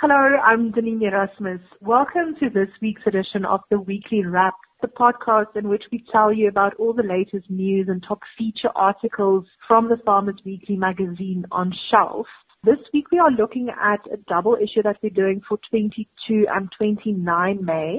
Hello, I'm Denene Erasmus. Welcome to this week's edition of the Weekly Wrap, the podcast in which we tell you about all the latest news and top feature articles from the Farmers Weekly magazine on shelf. This week we are looking at a double issue that we're doing for 22 and 29 May,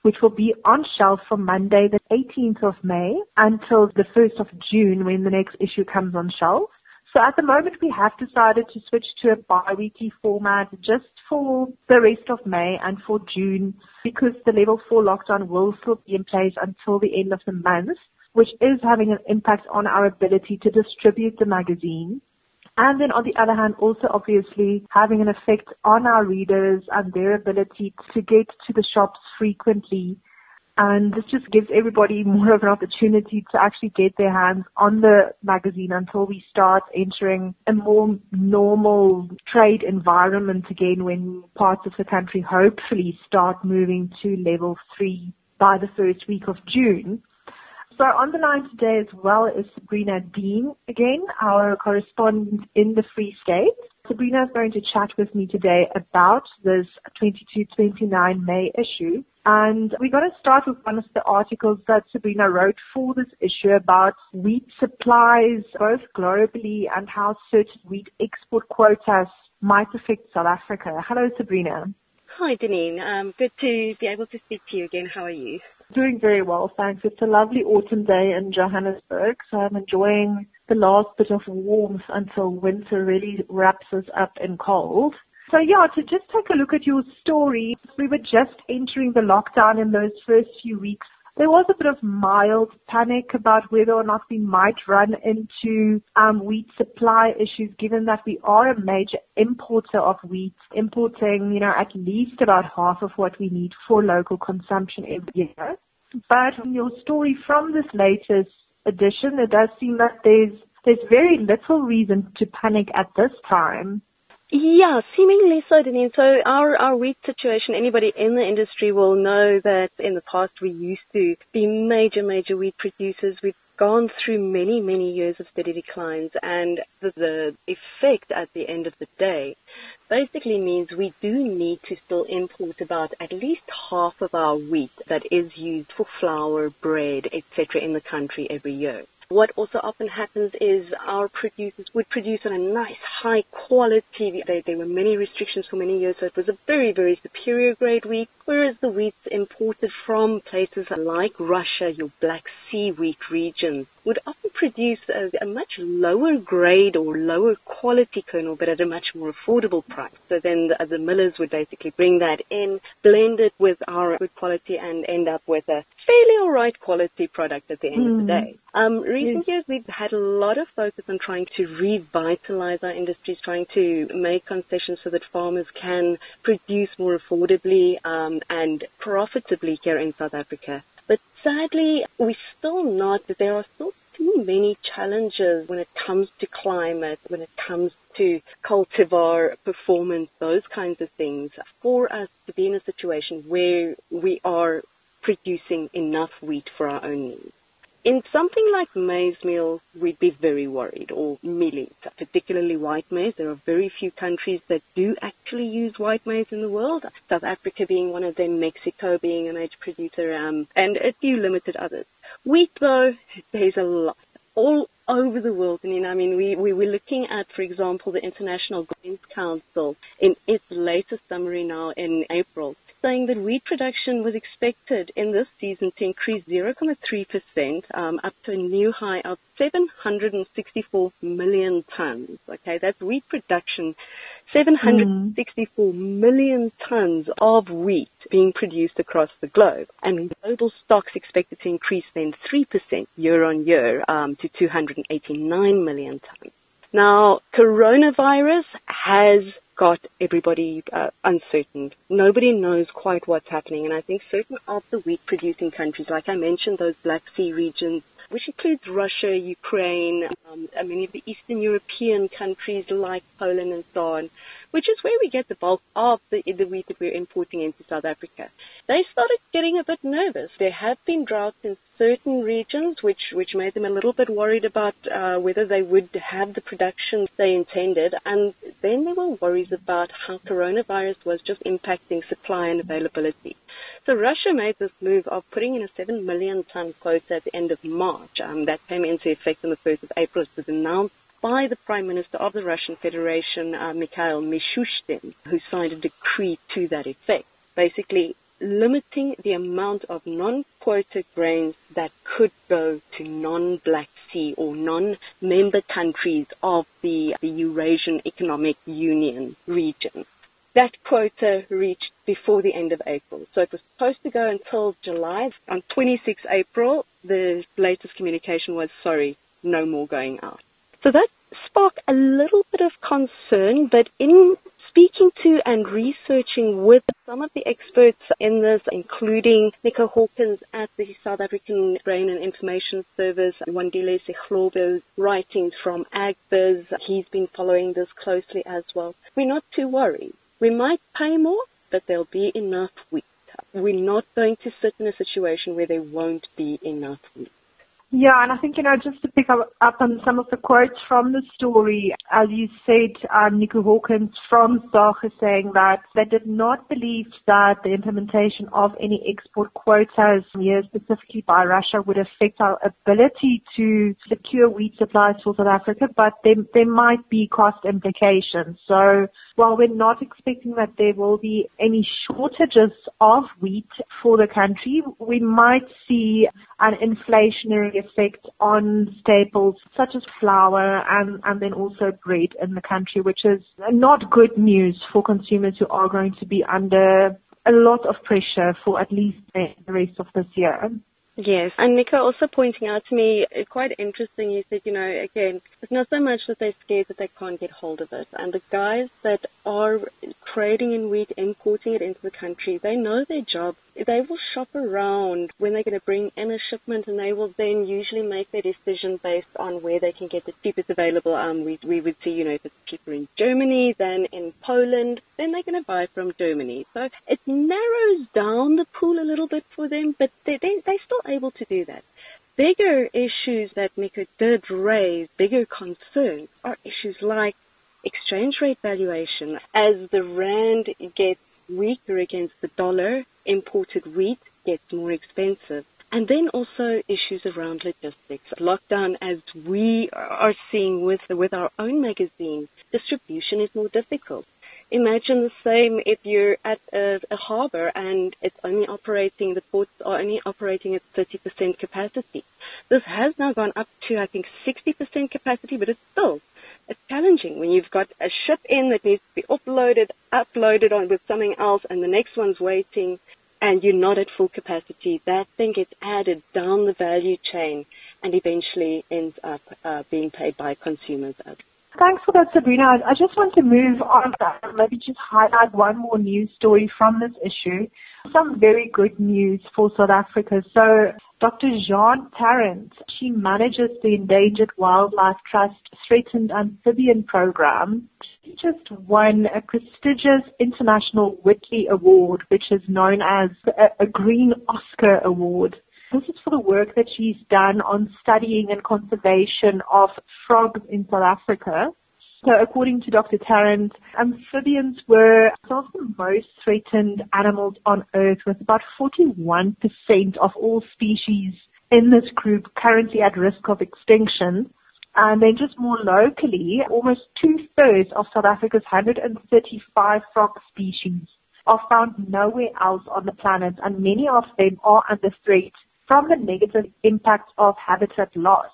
which will be on shelf from Monday the 18th of May until the 1st of June when the next issue comes on shelf. So at the moment we have decided to switch to a bi-weekly format just for the rest of May and for June because the level 4 lockdown will still be in place until the end of the month, which is having an impact on our ability to distribute the magazine. And then on the other hand, also obviously having an effect on our readers and their ability to get to the shops frequently. And this just gives everybody more of an opportunity to actually get their hands on the magazine until we start entering a more normal trade environment again when parts of the country hopefully start moving to level three by the first week of June. So on the line today as well is Sabrina Dean again, our correspondent in the Free State. Sabrina is going to chat with me today about this 22-29 May issue. And we're going to start with one of the articles that Sabrina wrote for this issue about wheat supplies, both globally and how certain wheat export quotas might affect South Africa. Hello, Sabrina. Hi, Denene. Um, good to be able to speak to you again. How are you? Doing very well, thanks. It's a lovely autumn day in Johannesburg, so I'm enjoying the last bit of warmth until winter really wraps us up in cold. So yeah, to just take a look at your story, we were just entering the lockdown in those first few weeks. There was a bit of mild panic about whether or not we might run into um, wheat supply issues, given that we are a major importer of wheat, importing, you know, at least about half of what we need for local consumption every year. But in your story from this latest edition, it does seem that there's there's very little reason to panic at this time. Yeah, seemingly so, Denene. So our, our wheat situation, anybody in the industry will know that in the past we used to be major, major wheat producers. We've gone through many, many years of steady declines and the, the effect at the end of the day basically means we do need to still import about at least half of our wheat that is used for flour, bread, etc. in the country every year. What also often happens is our producers would produce on a nice high quality. There, there, were many restrictions for many years, so it was a very, very superior grade wheat, whereas the wheats imported from places like Russia, your Black Sea wheat region, would often produce a, a much lower grade or lower quality kernel, but at a much more affordable price. So then the, the millers would basically bring that in, blend it with our good quality, and end up with a fairly alright quality product at the end mm. of the hmm. day. Um, recent years, we've had a lot of focus on trying to revitalize our industries, trying to make concessions so that farmers can produce more affordably um, and profitably here in South Africa. But sadly, we're still not, there are still too many challenges when it comes to climate, when it comes to cultivar performance, those kinds of things, for us to be in a situation where we are producing enough wheat for our own needs. In something like maize meal, we'd be very worried, or millet, particularly white maize. There are very few countries that do actually use white maize in the world. South Africa being one of them, Mexico being a major producer, um, and a few limited others. Wheat, though, there's a lot. All over the world. I mean, I mean, we, we were looking at, for example, the International Grains Council in its latest summary now in April saying that wheat production was expected in this season to increase 0.3% um, up to a new high of 764 million tons. Okay, that's wheat production. 764 mm. million tons of wheat being produced across the globe. And global stocks expected to increase then 3% year on year um, to 289 million tons. Now, coronavirus has got everybody uh, uncertain. Nobody knows quite what's happening, and I think certain of the wheat producing countries, like I mentioned, those Black Sea regions, which includes Russia, Ukraine, um, many of the Eastern European countries like Poland and so on, which is where we get the bulk of the, the wheat that we're importing into South Africa. They started getting a bit nervous. There have been droughts in certain regions, which, which made them a little bit worried about uh, whether they would have the production they intended. And then there were worries about how coronavirus was just impacting supply and availability. So Russia made this move of putting in a 7 million ton quota at the end of March. Um, that came into effect on the 1st of April. It was announced by the Prime Minister of the Russian Federation, uh, Mikhail Mishustin, who signed a decree to that effect. Basically, limiting the amount of non-quota grains that could go to non-Black Sea or non-member countries of the, the Eurasian Economic Union region. That quota reached before the end of April. So it was supposed to go until July. On 26 April, the latest communication was, sorry, no more going out. So that sparked a little bit of concern, but in speaking to and researching with some of the experts in this, including Nico Hawkins at the South African Grain and Information Service, Wandile Sihlobo's writings from AgBiz. He's been following this closely as well. We're not too worried. We might pay more, but there'll be enough wheat. We're not going to sit in a situation where there won't be enough wheat. Yeah, and I think, you know, just to pick up, up on some of the quotes from the story, as you said, um, Nico Hawkins from SARG is saying that they did not believe that the implementation of any export quotas here specifically by Russia would affect our ability to secure wheat supplies for South Africa, but there, there might be cost implications. So while we're not expecting that there will be any shortages of wheat for the country, we might see an inflationary effect on staples such as flour and, and then also bread in the country, which is not good news for consumers who are going to be under a lot of pressure for at least the rest of this year. Yes, and Nico also pointing out to me, uh, quite interesting, he said, you know, again, it's not so much that they're scared that they can't get hold of it. And the guys that are trading in wheat, importing it into the country, they know their job. They will shop around when they're going to bring in a shipment and they will then usually make their decision based on where they can get the cheapest available. Um, we, we would see, you know, if it's cheaper in Germany than in Poland, then they're going to buy from Germany. So it narrows down the pool a little bit for them, but they, they, they're still able to do that. Bigger issues that Nico did raise, bigger concerns, are issues like exchange rate valuation. As the rand gets weaker against the dollar, imported wheat gets more expensive. And then also issues around logistics. Lockdown, as we are seeing with, with our own magazine, distribution is more difficult. Imagine the same if you're at a, a harbor and it's only operating, the ports are only operating at 30% capacity. This has now gone up to, I think, 60% capacity, but it's still it's challenging when you've got a ship in that needs to be uploaded, uploaded on with something else, and the next one's waiting, and you're not at full capacity. That thing gets added down the value chain and eventually ends up uh, being paid by consumers as Thanks for that, Sabrina. I just want to move on and maybe just highlight one more news story from this issue. Some very good news for South Africa. So Dr. Jeanne Tarrant, she manages the Endangered Wildlife Trust Threatened Amphibian Program. She just won a prestigious International Whitley Award, which is known as a, a Green Oscar Award. This is for the work that she's done on studying and conservation of frogs in South Africa. So according to Dr. Tarrant, amphibians were some of the most threatened animals on Earth with about 41% of all species in this group currently at risk of extinction. And then just more locally, almost two-thirds of South Africa's 135 frog species are found nowhere else on the planet, and many of them are under threat from the negative impact of habitat loss.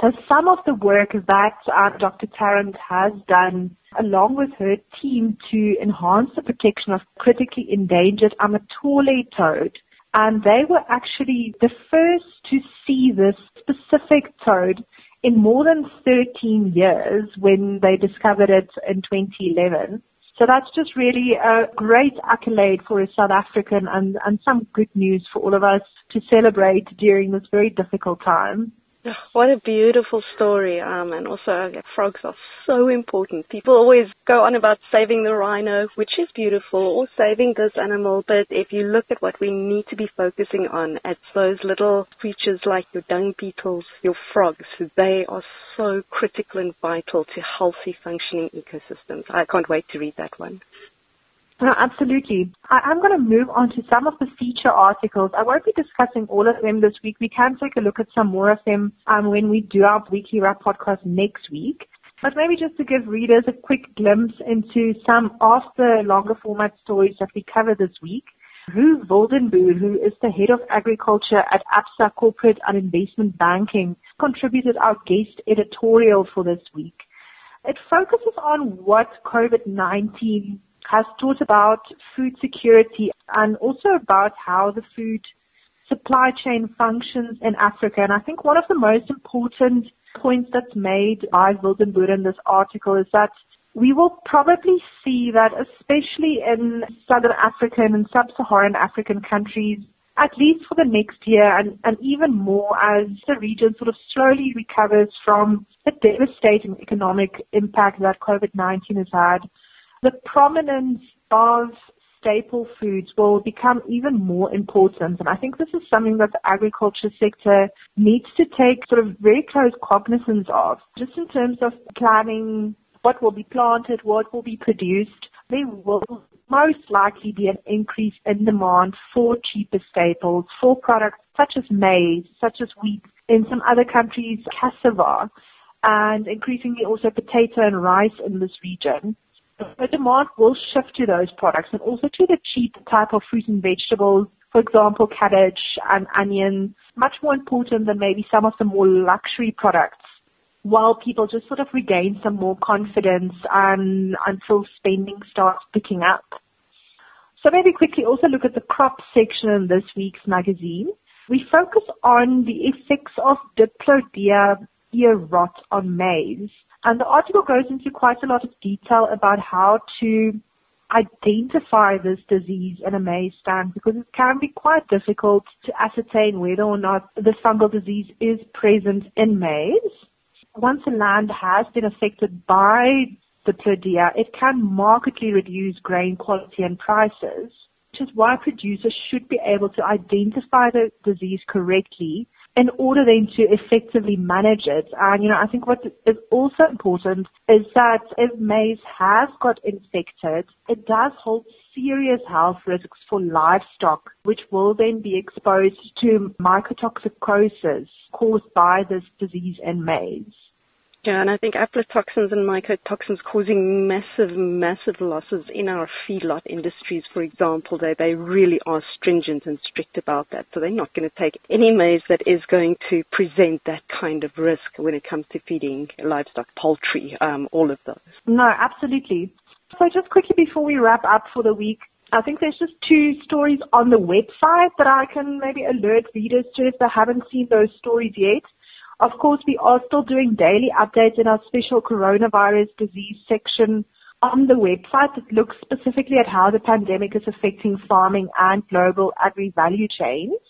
So some of the work that uh, Dr. Tarrant has done along with her team to enhance the protection of critically endangered Amatole toad. And they were actually the first to see this specific toad in more than 13 years when they discovered it in 2011. So that's just really a great accolade for a South African and, and some good news for all of us to celebrate during this very difficult time. What a beautiful story. Um, and also, frogs are so important. People always go on about saving the rhino, which is beautiful, or saving this animal. But if you look at what we need to be focusing on, it's those little creatures like your dung beetles, your frogs. They are so critical and vital to healthy functioning ecosystems. I can't wait to read that one. No, absolutely. I, am going to move on to some of the feature articles. I won't be discussing all of them this week. We can take a look at some more of them um, when we do our weekly wrap podcast next week. But maybe just to give readers a quick glimpse into some of the longer format stories that we cover this week. Roux Wildenboer, who is the head of agriculture at Absa Corporate and Investment Banking, contributed our guest editorial for this week. It focuses on what COVID-19 has taught about food security and also about how the food supply chain functions in Africa. And I think one of the most important points that's made by Wildenboer in this article is that we will probably see that especially in Southern African and Sub-Saharan African countries, at least for the next year and, and even more as the region sort of slowly recovers from the devastating economic impact that COVID-19 has had the prominence of staple foods will become even more important. And I think this is something that the agriculture sector needs to take sort of very close cognizance of, just in terms of planning what will be planted, what will be produced. There will most likely be an increase in demand for cheaper staples, for products such as maize, such as wheat, in some other countries, cassava, and increasingly also potato and rice in this region the demand will shift to those products and also to the cheap type of fruit and vegetables, for example, cabbage and onions, much more important than maybe some of the more luxury products while people just sort of regain some more confidence and until spending starts picking up. So maybe quickly also look at the crop section in this week's magazine. We focus on the effects of Diplodia ear rot on maize. And the article goes into quite a lot of detail about how to identify this disease in a maize stand because it can be quite difficult to ascertain whether or not this fungal disease is present in maize. Once a land has been affected by the Diplodia, it can markedly reduce grain quality and prices, which is why producers should be able to identify the disease correctly in order then to effectively manage it. And, you know, I think what is also important is that if maize has got infected, it does hold serious health risks for livestock, which will then be exposed to mycotoxicosis caused by this disease in maize. Yeah, and I think aflatoxins and mycotoxins causing massive, massive losses in our feedlot industries, for example. They, they really are stringent and strict about that. So they're not going to take any maize that is going to present that kind of risk when it comes to feeding livestock, poultry, um, all of those. No, absolutely. So just quickly before we wrap up for the week, I think there's just two stories on the website that I can maybe alert readers to if they haven't seen those stories yet. Of course, we are still doing daily updates in our special coronavirus disease section on the website that looks specifically at how the pandemic is affecting farming and global agri-value chains.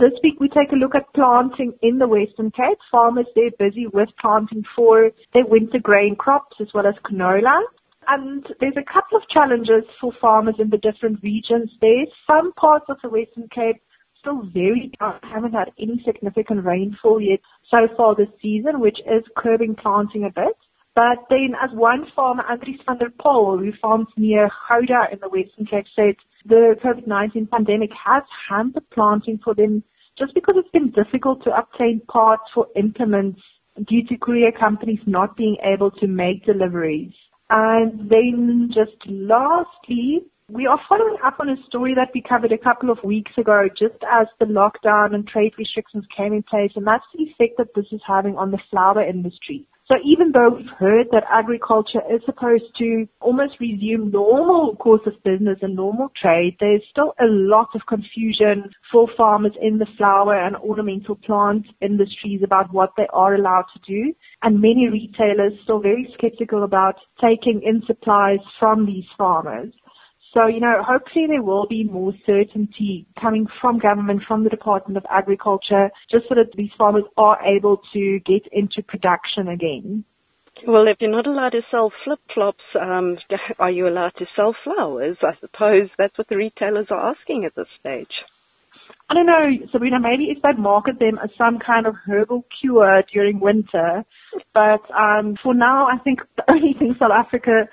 This week we take a look at planting in the Western Cape. Farmers, they're busy with planting for their winter grain crops as well as canola. And there's a couple of challenges for farmers in the different regions. There's some parts of the Western Cape still very dry, haven't had any significant rainfall yet so far this season, which is curbing planting a bit. But then as one farmer, Andries van der Pol, who farms near Gouda in the Western Cape, said the COVID-19 pandemic has hampered planting for them just because it's been difficult to obtain parts for implements due to courier companies not being able to make deliveries. And then just lastly, we are following up on a story that we covered a couple of weeks ago, just as the lockdown and trade restrictions came in place, and that's the effect that this is having on the flower industry. So even though we've heard that agriculture is supposed to almost resume normal course of business and normal trade, there's still a lot of confusion for farmers in the flower and ornamental plant industries about what they are allowed to do. And many retailers still very skeptical about taking in supplies from these farmers. So, you know, hopefully there will be more certainty coming from government, from the Department of Agriculture, just so that these farmers are able to get into production again. Well, if you're not allowed to sell flip-flops, um, are you allowed to sell flowers? I suppose that's what the retailers are asking at this stage. I don't know, Sabrina, maybe if they market them as some kind of herbal cure during winter. But um, for now, I think the only thing South Africa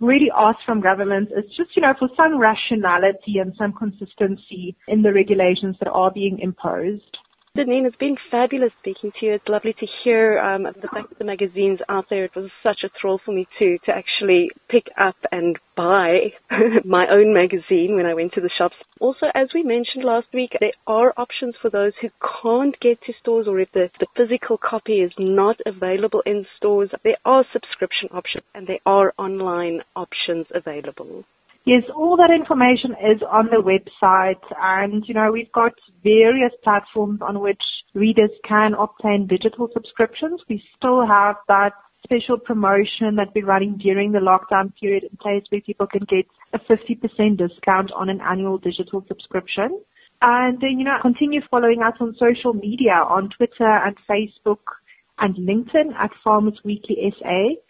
really asks from governments is just, you know, for some rationality and some consistency in the regulations that are being imposed. Denene, it's been fabulous speaking to you. It's lovely to hear um, the fact the magazine's out there. It was such a thrill for me too to actually pick up and buy my own magazine when I went to the shops. Also, as we mentioned last week, there are options for those who can't get to stores or if the, the physical copy is not available in stores. There are subscription options and there are online options available. Yes, all that information is on the website and, you know, we've got various platforms on which readers can obtain digital subscriptions. We still have that special promotion that we're running during the lockdown period in place where people can get a 50% discount on an annual digital subscription. And then, you know, continue following us on social media on Twitter and Facebook and LinkedIn at Farmers Weekly SA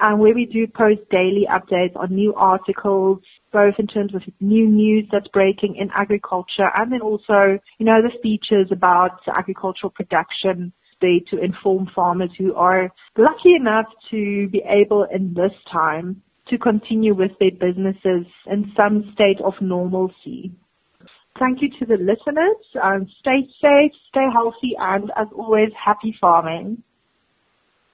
um, where we do post daily updates on new articles, both in terms of new news that's breaking in agriculture and then also, you know, the features about agricultural production there to inform farmers who are lucky enough to be able in this time to continue with their businesses in some state of normalcy. Thank you to the listeners. Um, stay safe, stay healthy, and as always, happy farming.